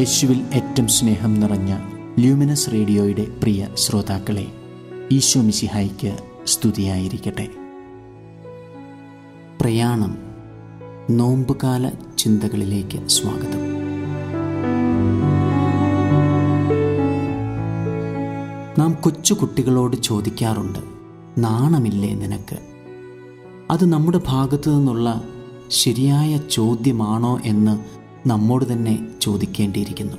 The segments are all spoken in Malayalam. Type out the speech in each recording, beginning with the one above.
യേശുവിൽ ഏറ്റവും സ്നേഹം നിറഞ്ഞ ല്യൂമിനസ് റേഡിയോയുടെ പ്രിയ ശ്രോതാക്കളെ ഈശോ മിശിഹായിക്ക് സ്തുതിയായിരിക്കട്ടെ. പ്രയാണം നോമ്പുകാല ചിന്തകളിലേക്ക് സ്വാഗതം. നാം കൊച്ചു കുട്ടികളോട് ചോദിക്കാറുണ്ട് നാണമില്ലേ നിനക്ക്? അത് നമ്മുടെ ഭാഗത്തു നിന്നുള്ള ശരിയായ ചോദ്യമാണോ? എന്ന് നമ്മോട് തന്നെ ചോദിക്കേണ്ടിയിരിക്കുന്നു.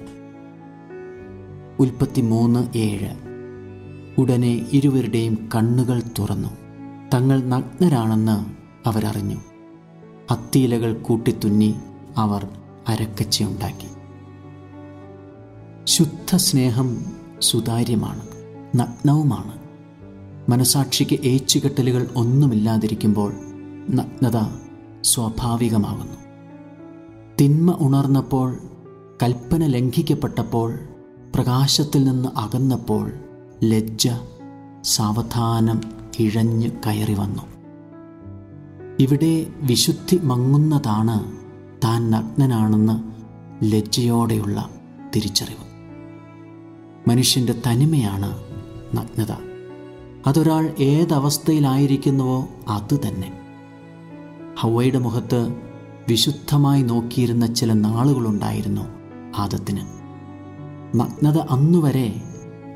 ഉൽപ്പത്തി മൂന്ന് ഏഴ്. ഉടനെ ഇരുവരുടെയും കണ്ണുകൾ തുറന്നു. തങ്ങൾ നഗ്നരാണെന്ന് അവരറിഞ്ഞു. അത്തിയിലകൾ കൂട്ടിത്തുന്നി അവർ അരക്കച്ചയുണ്ടാക്കി. ശുദ്ധ സ്നേഹം സുതാര്യമാണ് നഗ്നവുമാണ്. മനസാക്ഷിക്ക് ഏച്ചുകെട്ടലുകൾ ഒന്നുമില്ലാതിരിക്കുമ്പോൾ നഗ്നത സ്വാഭാവികമാകുന്നു. തിന്മ ഉണർന്നപ്പോൾ കൽപ്പന ലംഘിക്കപ്പെട്ടപ്പോൾ പ്രകാശത്തിൽ നിന്ന് അകന്നപ്പോൾ ലജ്ജ സാവധാനം ഇഴഞ്ഞു കയറി വന്നു. ഇവിടെ വിശുദ്ധി മങ്ങുന്നതാണ് താൻ നഗ്നനാണെന്ന് ലജ്ജയോടെയുള്ള തിരിച്ചറിവ്. മനുഷ്യന്റെ തനിമയാണ് നഗ്നത. അതൊരാൾ ഏതവസ്ഥയിലായിരിക്കുന്നുവോ അത് തന്നെ. ഹവയുടെ മുഖത്ത് വിശുദ്ധമായി നോക്കിയിരുന്ന ചില നാളുകളുണ്ടായിരുന്നു ആദത്തിന്. നഗ്നത അന്നുവരെ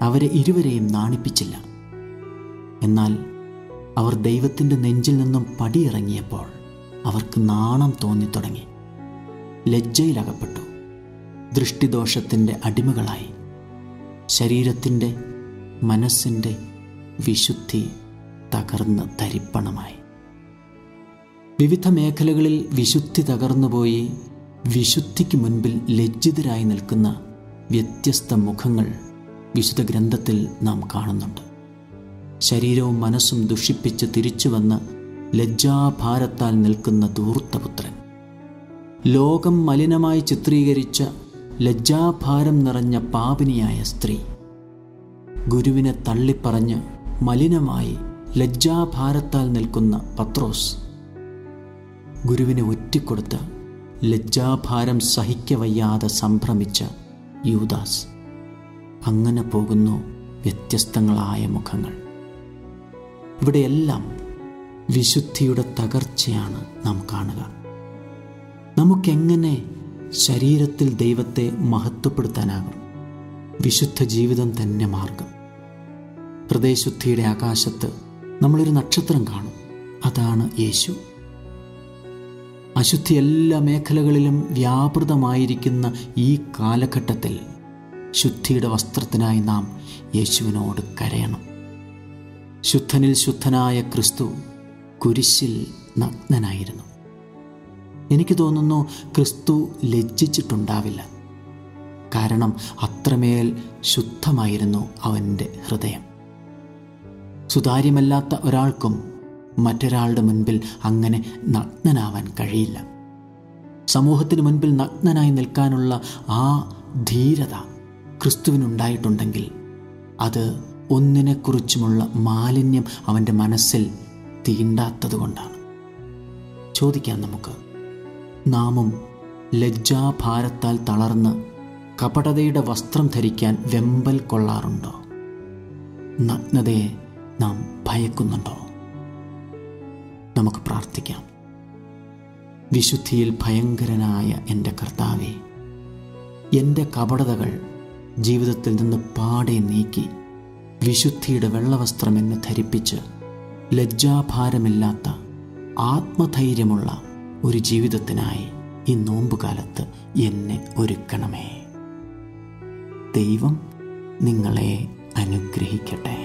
അവരെ ഇരുവരെയും നാണിപ്പിച്ചില്ല. എന്നാൽ അവർ ദൈവത്തിന്റെ നെഞ്ചിൽ നിന്നും പടിയിറങ്ങിയപ്പോൾ അവർക്ക് നാണം തോന്നി തോന്നിത്തുടങ്ങി ലജ്ജയിലകപ്പെട്ടു. ദൃഷ്ടിദോഷത്തിന്റെ അടിമകളായി. ശരീരത്തിന്റെ മനസ്സിന്റെ വിശുദ്ധി തകർന്ന് തരിപ്പണമായി. വിവിധ മേഖലകളിൽ വിശുദ്ധി തകർന്നുപോയി വിശുദ്ധിക്ക് മുൻപിൽ ലജ്ജിതരായി നിൽക്കുന്ന വ്യത്യസ്ത മുഖങ്ങൾ വിശുദ്ധ ഗ്രന്ഥത്തിൽ നാം കാണുന്നുണ്ട്. ശരീരവും മനസ്സും ദുഷിപ്പിച്ച് തിരിച്ചു വന്ന് ലജ്ജാഭാരത്താൽ നിൽക്കുന്ന ദൂർത്തപുത്രൻ ലോകം മലിനമായി ചിത്രീകരിച്ച ലജ്ജാഭാരം നിറഞ്ഞ പാപിനിയായ സ്ത്രീ. ഗുരുവിനെ തള്ളിപ്പറഞ്ഞ് മലിനമായി ലജ്ജാഭാരത്താൽ നിൽക്കുന്ന പത്രോസ് ഗുരുവിനെ ഒറ്റിക്കൊടുത്ത് ലജ്ജാഭാരം സഹിക്കവയ്യാതെ സംഭ്രമിച്ച യൂദാസ്. അങ്ങനെ പോകുന്നു വ്യത്യസ്തങ്ങളായ മുഖങ്ങൾ. ഇവിടെയെല്ലാം വിശുദ്ധിയുടെ തകർച്ചയാണ് നാം കാണുക. നമുക്കെങ്ങനെ ശരീരത്തിൽ ദൈവത്തെ മഹത്വപ്പെടുത്താനാകും? വിശുദ്ധ ജീവിതം തന്നെ മാർഗം. ഹൃദയശുദ്ധിയുടെ ആകാശത്ത് നമ്മളൊരു നക്ഷത്രം കാണും. അതാണ് യേശു. അശുദ്ധി എല്ലാ മേഖലകളിലും വ്യാപൃതമായിരിക്കുന്ന ഈ കാലഘട്ടത്തിൽ ശുദ്ധിയുടെ വസ്ത്രത്തിനായി നാം യേശുവിനോട് കരയണം. ശുദ്ധനിൽ ശുദ്ധനായ ക്രിസ്തു കുരിശിൽ നഗ്നനായിരുന്നു. എനിക്ക് തോന്നുന്നു ക്രിസ്തു ലജ്ജിച്ചിട്ടുണ്ടാവില്ല. കാരണം അത്രമേൽ ശുദ്ധമായിരുന്നു അവന്റെ ഹൃദയം. സുതാര്യമല്ലാത്ത ഒരാൾക്കും മറ്റൊരാളുടെ മുൻപിൽ അങ്ങനെ നഗ്നനാവാൻ കഴിയില്ല. സമൂഹത്തിന് മുൻപിൽ നഗ്നനായി നിൽക്കാനുള്ള ആ ധീരത ക്രിസ്തുവിനുണ്ടായിട്ടുണ്ടെങ്കിൽ അത് ഒന്നിനെക്കുറിച്ചുമുള്ള മാലിന്യം അവന്റെ മനസ്സിൽ തീണ്ടാത്തതുകൊണ്ടാണ് ചോദിക്കാം നമുക്ക്. നാമും ലജ്ജാഭാരത്താൽ തളർന്ന് കപടതയുടെ വസ്ത്രം ധരിക്കാൻ വെമ്പൽ കൊള്ളാറുണ്ടോ? നഗ്നതയെ നാം ഭയക്കുന്നുണ്ടോ? നമുക്ക് പ്രാർത്ഥിക്കാം. വിശുദ്ധിയിൽ ഭയങ്കരനായ എന്റെ കർത്താവെ എന്റെ കപടതകൾ ജീവിതത്തിൽ നിന്ന് പാടെ നീക്കി വിശുദ്ധിയുടെ വെള്ളവസ്ത്രം എന്നെ ധരിപ്പിച്ച് ലജ്ജാഭാരമില്ലാത്ത ആത്മധൈര്യമുള്ള ഒരു ജീവിതത്തിനായി ഈ നോമ്പുകാലത്ത് എന്നെ ഒരുക്കണമേ. ദൈവം നിങ്ങളെ അനുഗ്രഹിക്കട്ടെ.